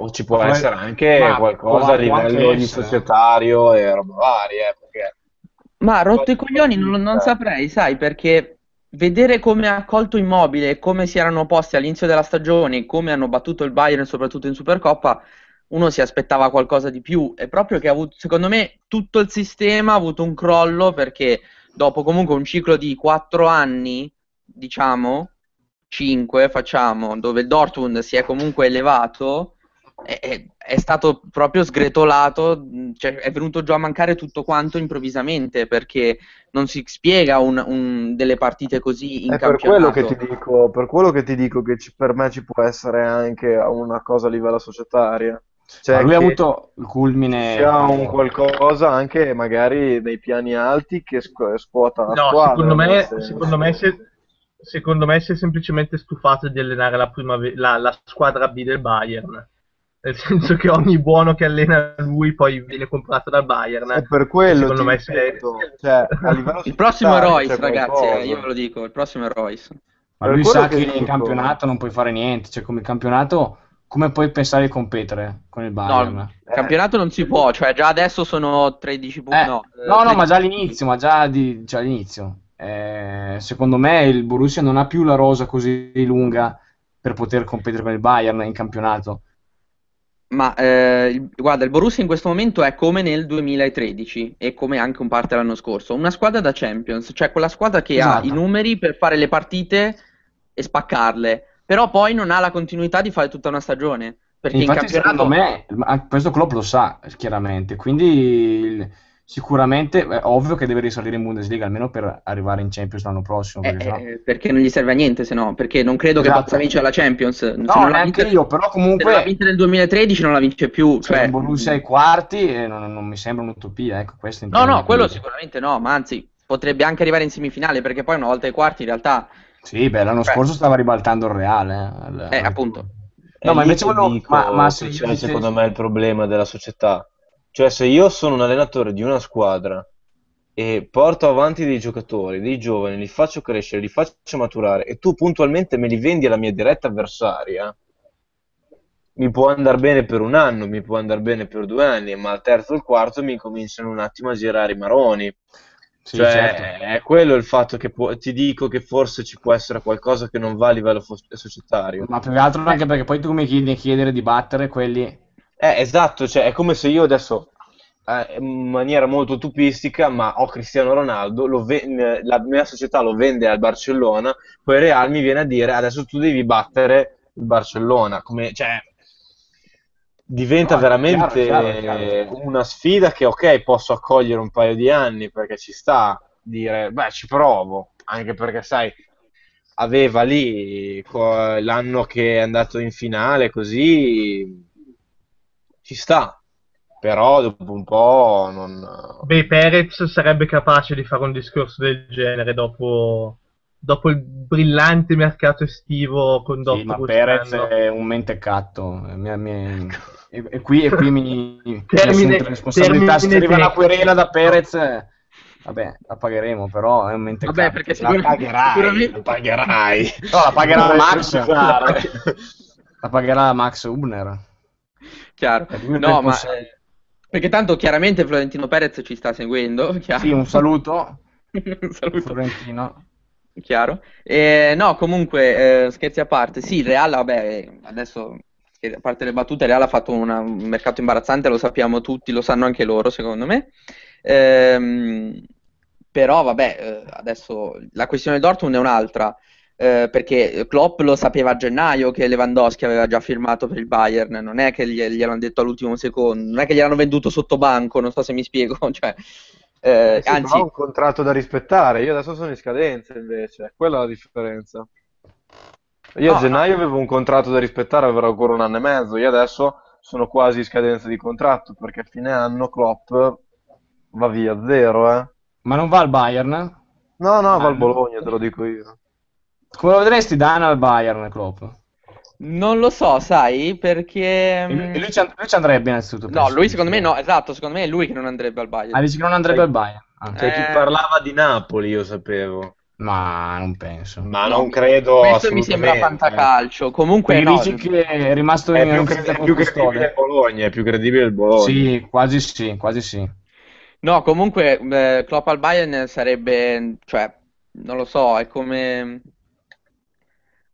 o ci può Poi- essere anche ma qualcosa a livello di societario e roba varie, eh, perché Ma rotto i coglioni non, non Eh. saprei, sai, perché vedere come ha accolto Immobile, come si erano posti all'inizio della stagione, come hanno battuto il Bayern, soprattutto in Supercoppa, uno si aspettava qualcosa di più. È proprio che ha avuto, secondo me, tutto il sistema ha avuto un crollo perché dopo comunque un ciclo di quattro anni, diciamo, 5, facciamo, dove il Dortmund si è comunque elevato, è, è- stato proprio sgretolato, cioè è venuto giù a mancare tutto quanto improvvisamente, perché non si spiega un- un- delle partite così in È per quello che campionato. ti dico, per quello che ti dico che ci- per me ci può essere anche una cosa a livello societario. Cioè lui ha avuto il culmine. sia un qualcosa anche magari nei piani alti che scu- scuota la No, squadra, secondo me, secondo me si è, secondo me si è semplicemente stufato di allenare la, prima la, la squadra B del Bayern. Nel senso che ogni buono che allena lui poi viene comprato dal Bayern. È per quello Secondo me si è- ripeto, cioè, Il prossimo è Royce, ragazzi, eh, io ve lo dico, il prossimo è Royce. Ma Per lui sa che che in campionato non puoi fare niente. Cioè, come campionato, come puoi pensare di competere con il Bayern? No, il campionato non si può, cioè già adesso sono 13 punti, Eh, no, no, eh, no, 13 ma già all'inizio, ma già, di- già all'inizio. Eh, secondo me il Borussia non ha più la rosa così lunga per poter competere con il Bayern in campionato. Ma eh, guarda, il Borussia in questo momento è come nel 2013 e come anche un parte l'anno scorso, una squadra da Champions, cioè quella squadra che ha Esatto. i numeri per fare le partite e spaccarle, però poi non ha la continuità di fare tutta una stagione, perché in Infatti, campionato secondo me, questo club lo sa chiaramente, quindi sicuramente è ovvio che deve risalire in Bundesliga almeno per arrivare in Champions l'anno prossimo. eh, Perché sennò- eh, perché non gli serve a niente, se no, perché non credo che Esatto. possa vincere la Champions. Se No, non la neanche vince- io, però se non la comunque vince nel 2013 non la vince più, cioè, cioè, Borussia ai quarti eh, non, non mi sembra un'utopia, ecco, questo No, no, quello sicuramente no, ma anzi potrebbe anche arrivare in semifinale perché poi una volta ai quarti in realtà, Sì, beh, l'anno Beh. scorso stava ribaltando il Reale. eh, al- eh, appunto. No, È ma invece che volevo- dico ma- ma che se- c'è, se- secondo me il problema della società. Cioè, se io sono un allenatore di una squadra e porto avanti dei giocatori, dei giovani, li faccio crescere, li faccio maturare e tu puntualmente me li vendi alla mia diretta avversaria, mi può andare bene per un anno, mi può andare bene per due anni, ma al terzo o al quarto mi cominciano un attimo a girare i maroni. Sì, Cioè, certo. è quello il fatto che può- ti dico che forse ci può essere qualcosa che non va a livello fo- societario. Ma più che altro anche perché poi tu mi chiedi chiedere di battere quelli. Eh, esatto, cioè è come se io adesso, eh, in maniera molto utopistica, ma ho Cristiano Ronaldo, lo ve- la mia società lo vende al Barcellona, poi Real mi viene a dire adesso tu devi battere il Barcellona, come, cioè, diventa No, veramente chiaro, chiaro, chiaro. una sfida che ok, posso accogliere un paio di anni perché ci sta, dire, beh, ci provo, anche perché sai, aveva lì l'anno che è andato in finale, così ci sta, però dopo un po' non... Beh, Perez sarebbe capace di fare un discorso del genere dopo, dopo il brillante mercato estivo condotto Sì, ma. Perez è un mentecatto. mi- mi- E, e qui, e qui mi, mi Termine- la responsabilità. Se arriva una querela da Perez, vabbè, la pagheremo, però è un mentecatto. Vabbè, perché La pagherai, sicuramente la pagherai. No, la pagherà Max. La pagherà Max Ubner. Chiaro. Il No, ma eh, perché tanto chiaramente Florentino Perez ci sta seguendo, chiaro. Sì, un saluto, Un saluto. Florentino. Chiaro. Eh, no, comunque, eh, scherzi a parte, sì, il Real, vabbè, adesso, a parte le battute, il Real ha fatto una- un mercato imbarazzante, lo sappiamo tutti, lo sanno anche loro, secondo me. Ehm, però, vabbè, eh, adesso la questione Dortmund è un'altra, eh, perché Klopp lo sapeva a gennaio che Lewandowski aveva già firmato per il Bayern, non è che gli- gliel'hanno detto all'ultimo secondo, non è che gliel'hanno venduto sotto banco, non so se mi spiego, cioè, eh, Eh sì, anzi... un contratto da rispettare. Io adesso sono in scadenza invece, quella è la differenza. Io No, a gennaio avevo un contratto da rispettare, avrò ancora un anno e mezzo. Io adesso sono quasi in scadenza di contratto perché a fine anno Klopp va via a zero, eh. Ma non va al Bayern? No, no, va Ah, al Bologna, te lo dico io. Come lo vedresti Dan al Bayern, Klopp? Non lo so, sai, perché... E lui, lui ci, and- lui ci andrebbe innanzitutto. No, lui secondo me no, esatto, secondo me è lui che non andrebbe al Bayern. Ah, dici che non andrebbe al Bayern? Ah, C'è chi Eh. parlava di Napoli, io sapevo. Ma non penso. Ma non credo Questo mi sembra fantacalcio. Comunque no, dici che è rimasto È in più, cre- è più credibile il Bologna, è più credibile il Bologna. Sì, quasi sì, quasi sì. no, comunque eh, Klopp al Bayern sarebbe, cioè, non lo so, è come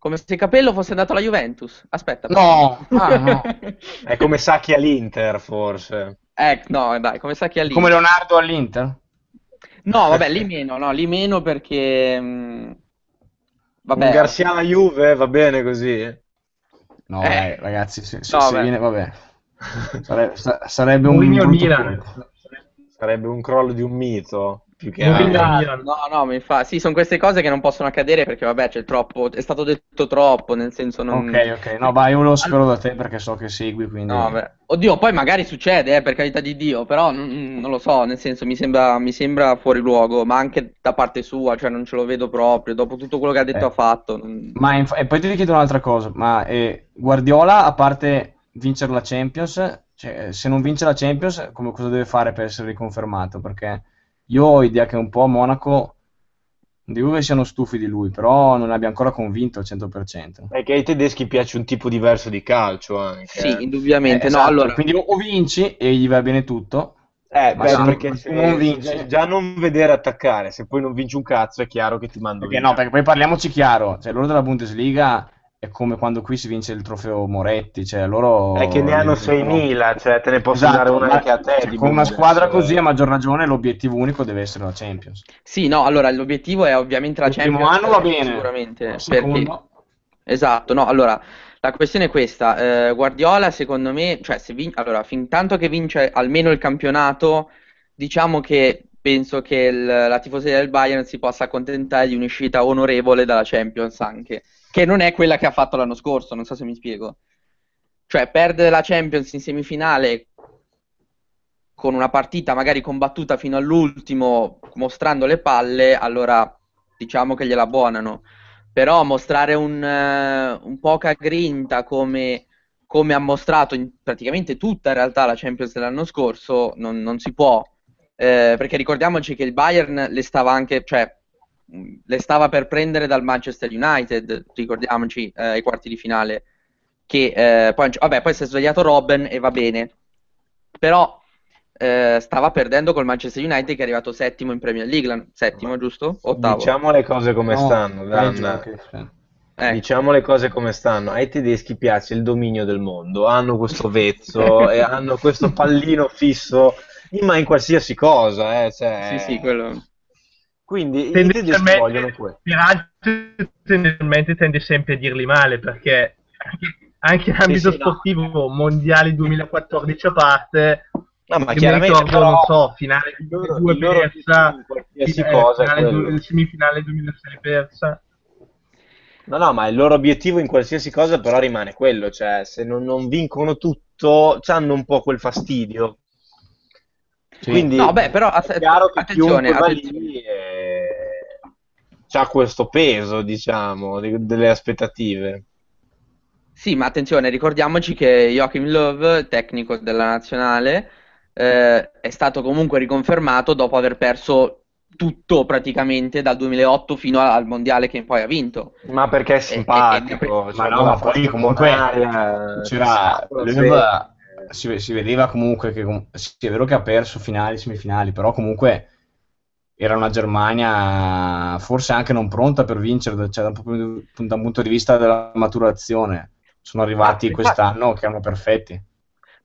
come se Capello fosse andato alla Juventus. Aspetta. No, ah, no. È come Sacchi all'Inter, forse. Eh, no, dai, come sa chi è lì. Come Leonardo all'Inter? No, vabbè, lì meno, no, lì meno perché mh, vabbè, Un Garcia alla Juve va bene così? No, Eh. dai, ragazzi, se, se- No, se viene, vabbè. Sare- sa- sarebbe un. Sarebbe un crollo di un mito, più che altro. No, no, mi fa... Sì, sono queste cose che non possono accadere perché, vabbè, c'è troppo... È stato detto troppo, nel senso non... Ok, ok. No, vai, io lo spero da te perché so che segui, quindi... No, vabbè. Oddio, poi magari succede, eh, per carità di Dio, però non, non lo so, nel senso mi sembra, mi sembra fuori luogo, ma anche da parte sua, cioè non ce lo vedo proprio, dopo tutto quello che ha detto Eh. ha fatto. non- Ma inf- e poi ti chiedo un'altra cosa, ma eh, Guardiola, a parte vincere la Champions, cioè, se non vince la Champions, come cosa deve fare per essere riconfermato? Perché io ho idea che un po' a Monaco, non dico che siano stufi di lui, però non abbia ancora convinto al 100%. È che ai tedeschi piace un tipo diverso di calcio anche. Sì, eh. indubbiamente, Eh, no, esatto, allora... Quindi o vinci e gli va bene tutto, Eh, Ma beh, perché se non vinci- già, già non vedere attaccare, se poi non vinci un cazzo è chiaro che ti mando perché via. no, perché poi parliamoci chiaro, cioè loro della Bundesliga è come quando qui si vince il trofeo Moretti, cioè loro... È che ne hanno 6.000, cioè te ne posso Esatto, dare una anche a te. cioè, con una squadra così a maggior ragione l'obiettivo unico deve essere la Champions. Sì, no, allora l'obiettivo è ovviamente la Il primo Champions, anno va eh, bene, sicuramente, perché... Esatto, no, allora, la questione è questa, eh, Guardiola secondo me, cioè se vin- allora, fin tanto che vince almeno il campionato, diciamo che penso che il- la tifoseria del Bayern si possa accontentare di un'uscita onorevole dalla Champions anche, che non è quella che ha fatto l'anno scorso, non so se mi spiego. Cioè, perdere la Champions in semifinale con una partita magari combattuta fino all'ultimo, mostrando le palle, allora diciamo che gliela abbonano. Però mostrare un, eh, un poca grinta come, come ha mostrato in praticamente tutta in realtà la Champions dell'anno scorso, non, non si può. Eh, perché ricordiamoci che il Bayern le stava anche, cioè, le stava per prendere dal Manchester United, ricordiamoci, eh, ai quarti di finale. Che eh, poi, vabbè, poi si è svegliato Robben e va bene. Però eh, stava perdendo col Manchester United che è arrivato settimo in Premier League, settimo, giusto? Ottavo. Diciamo le cose come No, stanno, Dan. Ecco. Diciamo le cose come stanno. Ai tedeschi piace il dominio del mondo, hanno questo vezzo e hanno questo pallino fisso, in- ma in qualsiasi cosa, eh, cioè- Sì, sì, quello. Quindi i tedeschi vogliono Tendenzialmente, questo. Miraggio tendenzialmente tende sempre a dirli male perché anche, in ambito sì, no. sportivo, mondiali 2014 a parte, No, ma chiaramente ricordo, però, non so, finale il loro- 2002 il loro persa, eh, cosa è finale semifinale 2006 persa. No, no, ma il loro obiettivo in qualsiasi cosa però rimane quello, cioè se non, non vincono tutto, hanno un po' quel fastidio. Sì. Quindi No, beh, però è att- chiaro che attenzione, attenzione. lì ha questo peso, diciamo, di- delle aspettative. Sì, ma attenzione, ricordiamoci che Joachim Löw, tecnico della nazionale, eh, è stato comunque riconfermato dopo aver perso tutto praticamente dal 2008 fino al mondiale che poi ha vinto. Ma perché è simpatico, simpatico, Ma no, ma poi comunque c'era Löw, si, si vedeva comunque che sì, è vero che ha perso finali, semifinali, però comunque era una Germania forse anche non pronta per vincere, cioè, da un, da un punto di vista della maturazione. Sono arrivati Ma- quest'anno che erano perfetti.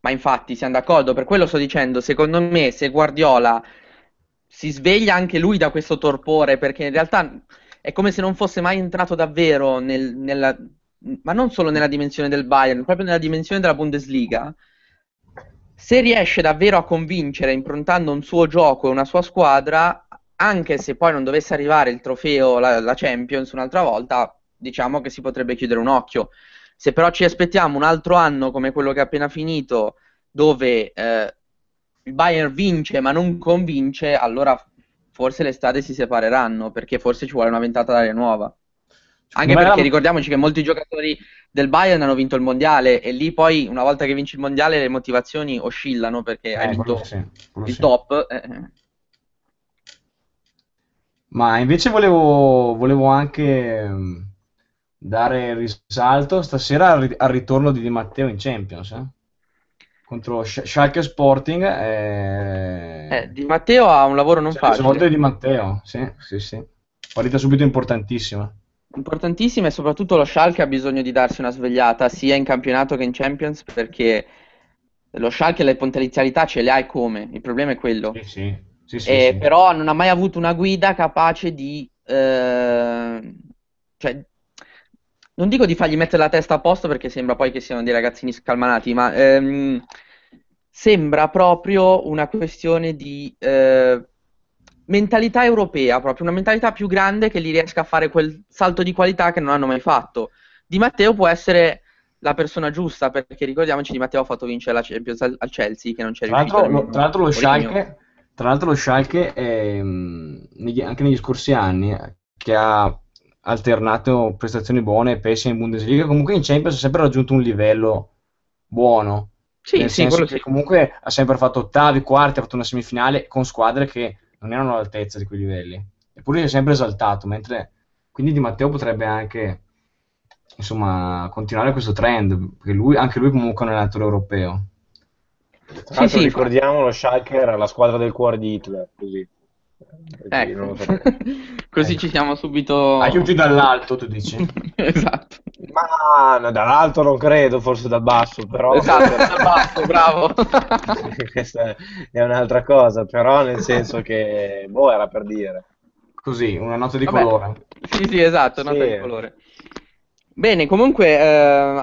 Ma infatti siamo d'accordo, per quello sto dicendo, secondo me se Guardiola si sveglia anche lui da questo torpore, perché in realtà è come se non fosse mai entrato davvero nel- nella, ma non solo nella dimensione del Bayern, proprio nella dimensione della Bundesliga, se riesce davvero a convincere improntando un suo gioco e una sua squadra, anche se poi non dovesse arrivare il trofeo, la, la Champions un'altra volta, diciamo che si potrebbe chiudere un occhio. Se però ci aspettiamo un altro anno come quello che è appena finito, dove eh, il Bayern vince ma non convince, allora forse le strade si separeranno, perché forse ci vuole una ventata d'aria nuova. Anche Ma- perché ricordiamoci che molti giocatori del Bayern hanno vinto il mondiale e lì poi una volta che vinci il mondiale le motivazioni oscillano perché hai Eh, quello vinto sì, il sì. top. eh, Ma invece volevo, volevo anche mm, dare risalto stasera al, ri- al ritorno di Di Matteo in Champions, eh? Contro Sch- Schalke Sporting. eh, eh, Di Matteo ha un lavoro non facile, di Matteo, sì, sì, sì. Partita subito importantissima. importantissima e soprattutto lo Schalke ha bisogno di darsi una svegliata sia in campionato che in Champions perché lo Schalke le potenzialità ce le ha e come, il problema è quello. Sì, sì, sì, sì, Eh, sì. però non ha mai avuto una guida capace di, eh, cioè, non dico di fargli mettere la testa a posto perché sembra poi che siano dei ragazzini scalmanati, ma ehm, sembra proprio una questione di eh, mentalità europea, proprio una mentalità più grande che li riesca a fare quel salto di qualità che non hanno mai fatto. Di Matteo può essere la persona giusta, perché ricordiamoci Di Matteo ha fatto vincere la Champions al, Chelsea, che non c'è Tra riuscito l'altro, lo, tra l'altro lo. Schalke, tra l'altro lo Schalke è, negli- anche negli scorsi anni eh, che ha alternato prestazioni buone e pessime in Bundesliga, comunque in Champions ha sempre raggiunto un livello buono, Sì, sì, senso quello che sì. comunque ha sempre fatto ottavi, quarti, ha fatto una semifinale con squadre che non erano all'altezza di quei livelli, eppure si è sempre esaltato, mentre quindi Di Matteo potrebbe anche insomma continuare questo trend, perché lui, anche lui comunque è un allenatore europeo. Tra Sì, l'altro sì, ricordiamo lo Schalke era la squadra del cuore di Hitler, così. Non Ecco, lo sapeva. così Ecco. ci siamo subito... Aiuti dall'alto, tu dici? Esatto, Ma no, dall'alto non credo, forse dal basso, però esatto, dal basso, bravo. questa è un'altra cosa, però nel senso che, boh, era per dire. Così, una nota di Vabbè. colore. Sì, sì, esatto, nota Sì. di colore. Bene, comunque, eh,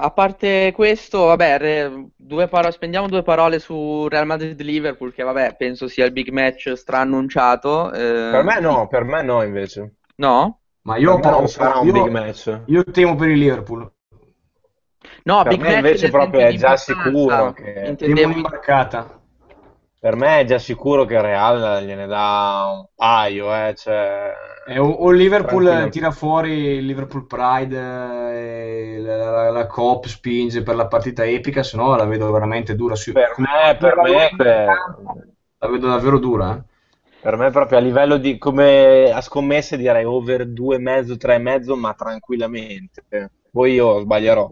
a parte questo, vabbè, re- due paro- spendiamo due parole su Real Madrid-Liverpool, che vabbè, penso sia il big match straannunciato. eh, Per me no, per me no invece. No? Ma io, po- non sarà un io- big match. io temo per il Liverpool. No, Per big me match invece proprio è già sicuro che- Intendevo un'imbarcata. Per me è già sicuro che il Real gliene dà un paio, eh, cioè... Eh, o, o Liverpool Tranquillo. tira fuori il Liverpool Pride, eh, la, la, la Coop spinge per la partita epica, se no la vedo veramente dura. Su, Per me, per me, beh, La vedo davvero dura. eh. per me proprio a livello di come a scommesse direi over 2,5, 3,5, ma tranquillamente. Poi io sbaglierò.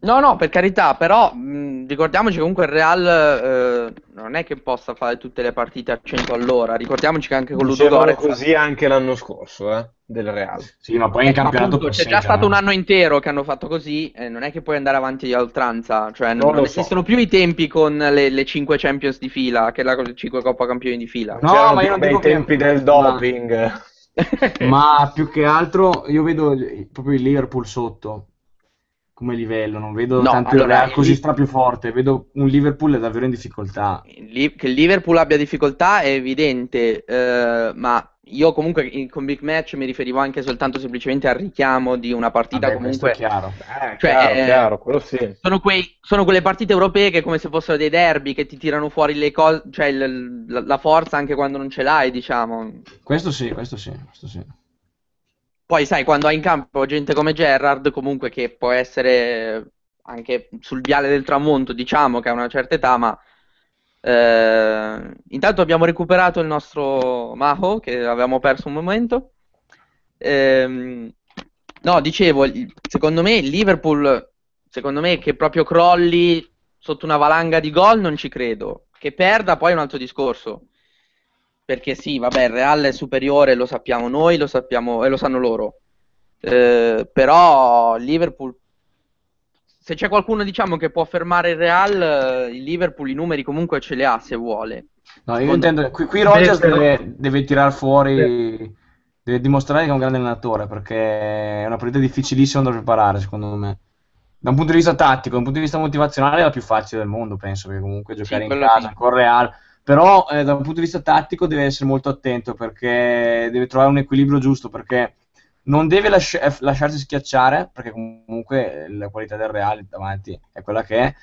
No, no, per carità, però mh, ricordiamoci che comunque il Real eh, non è che possa fare tutte le partite a 100 all'ora. Ricordiamoci che anche con Ludogorets così anche l'anno scorso, eh, del Real. Sì, ma poi in Eh, ma campionato appunto, c'è già passeggiano, stato un eh. anno intero che hanno fatto così, e non è che puoi andare avanti a oltranza, cioè Non non, lo so. esistono più i tempi con le, le 5 Champions di fila, che è la 5 Coppa Campioni di fila. No, C'erano ma io non dico che- tempi del ma- doping. Ma più che altro io vedo proprio il Liverpool sotto come livello, non vedo No, tanto allora, il così stra più forte, vedo un Liverpool davvero in difficoltà. Che il Liverpool abbia difficoltà è evidente, eh, ma io comunque in- con Big Match mi riferivo anche soltanto semplicemente al richiamo di una partita Vabbè, questo comunque... è chiaro. Eh, Cioè, chiaro, eh, chiaro, quello sì. Sono, quei- sono quelle partite europee che come se fossero dei derby che ti tirano fuori le cose, cioè il- la, la forza anche quando non ce l'hai, diciamo. Questo sì, questo sì, questo sì. Poi sai, quando hai in campo gente come Gerrard, comunque che può essere anche sul viale del tramonto, diciamo che ha una certa età, ma eh, intanto abbiamo recuperato il nostro Maho che avevamo perso un momento. Ehm, no, dicevo, secondo me il Liverpool, secondo me che proprio crolli sotto una valanga di gol non ci credo. Che perda poi è un altro discorso. Perché sì, vabbè, il Real è superiore, lo sappiamo noi, lo sappiamo e lo sanno loro. Eh, però il Liverpool, se c'è qualcuno diciamo che può fermare il Real, eh, il Liverpool i numeri comunque ce li ha se vuole. No, io intendo, qui, qui però- deve, deve tirar fuori, deve dimostrare che è un grande allenatore, perché è una partita difficilissima da preparare, secondo me. Da un punto di vista tattico, da un punto di vista motivazionale è la più facile del mondo, penso, perché comunque giocare in quello casa sì. con Real, però eh, da un punto di vista tattico deve essere molto attento, perché deve trovare un equilibrio giusto, perché non deve lasci- eh, lasciarsi schiacciare, perché comunque eh, la qualità del Real davanti è quella che è,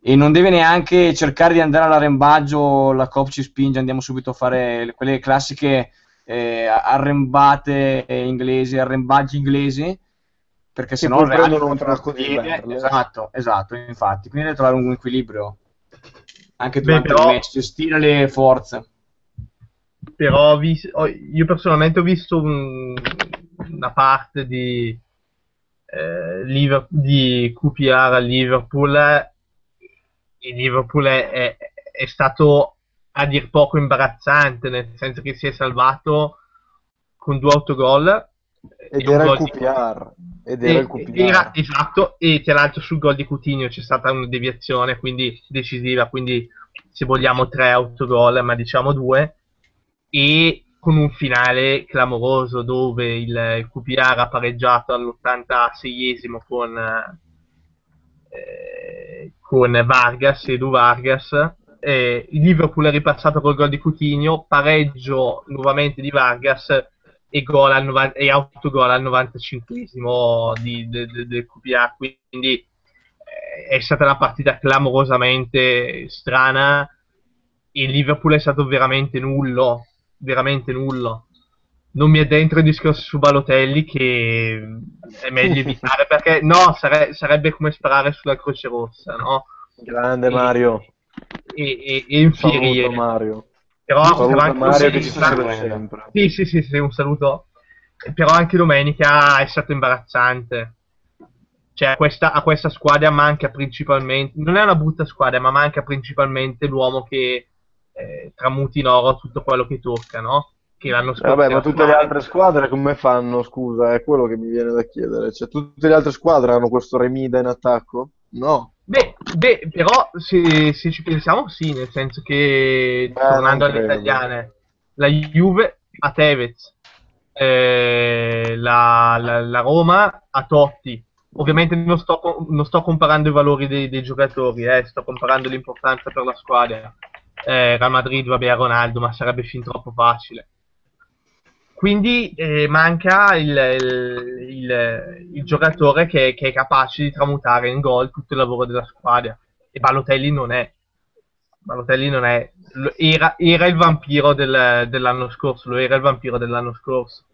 e non deve neanche cercare di andare all'arrembaggio, la Cop ci spinge, andiamo subito a fare le- quelle classiche eh, arrembate inglesi, arrembaggi inglesi, perché il Real prendono un fracco di. Esatto, esatto, infatti, quindi deve trovare un equilibrio anche Beh, durante però- il match, gestire le forze. però ho vis- ho- io personalmente ho visto un- una parte di, eh, Liver- di QPR a Liverpool e Liverpool è, è- è stato a dir poco imbarazzante nel senso che si è salvato con due autogol Ed era il gol di- QPR. Ed era e- il QPR. era- esatto, e tra l'altro sul gol di Coutinho c'è stata una deviazione quindi decisiva, quindi se vogliamo tre autogol, ma diciamo due, e con un finale clamoroso dove il, il QPR ha pareggiato all'86esimo con, eh, con Vargas, Edu Vargas. Eh, il Liverpool è ripassato col gol di Coutinho, pareggio nuovamente di Vargas e, gol al 90, e autogol al 95esimo di, de, de, del QPR. Quindi eh, è stata una partita clamorosamente strana. Il Liverpool è stato veramente nullo veramente nullo. Non mi addentro in discorsi su Balotelli che è meglio evitare perché no, sare- sarebbe come sparare sulla Croce Rossa, no? Grande Mario. E, e, e infierire. Mario. Però, però anche Mario che ci segue sempre. Sì, sì, sì, sì, un saluto. Però anche domenica è stato imbarazzante. Cioè, a questa, a questa squadra manca principalmente. Non è una brutta squadra, ma manca principalmente l'uomo che eh, tramuti in oro tutto quello che tocca, no? Che l'anno scorso. Vabbè, ma tutte le altre squadre come fanno, scusa? È quello che mi viene da chiedere. Cioè, tutte le altre squadre hanno questo Remida in attacco? No. Beh, beh, però se, se ci pensiamo, sì, nel senso che tornando non alle italiane, la Juve a Tevez, eh, la, la- la Roma a Totti. Ovviamente non sto, non sto comparando i valori dei, dei giocatori, eh, sto comparando l'importanza per la squadra. Eh, Real Madrid, vabbè, a Ronaldo, ma sarebbe fin troppo facile. Quindi eh, manca il, il- il- il giocatore che, che è capace di tramutare in gol tutto il lavoro della squadra. E Balotelli non è. Balotelli non è. Era, era il vampiro del- dell'anno scorso, lo era il vampiro dell'anno scorso.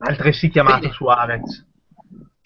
Altresì chiamato Bene. Suarez.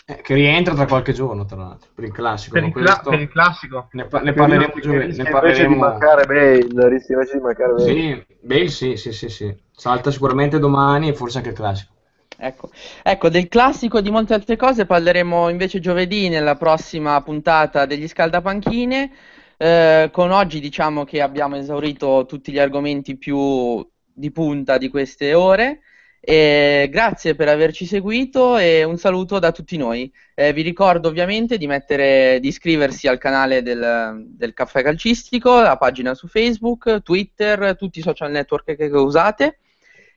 Eh, che rientra tra qualche giorno, tra l'altro, per il classico. Per il, cla- questo per il classico. ne, pa- ne parleremo giovedì. Ne invece di parleremo... mancare Bale, rischia invece di mancare Bale. Sì, Bale sì, sì, sì, sì. Salta sicuramente domani e forse anche il classico. Ecco. Ecco, del classico e di molte altre cose parleremo invece giovedì nella prossima puntata degli scaldapanchine. Eh, con oggi diciamo che abbiamo esaurito tutti gli argomenti più di punta di queste ore. E grazie per averci seguito e un saluto da tutti noi. Eh, vi ricordo ovviamente di, mettere, di iscriversi al canale del, del Caffè Calcistico, la pagina su Facebook, Twitter, tutti i social network che, che usate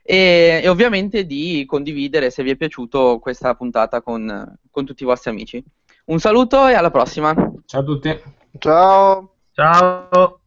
e, e ovviamente di condividere se vi è piaciuto questa puntata con, con tutti i vostri amici. Un saluto e alla prossima! Ciao a tutti. Ciao! Ciao!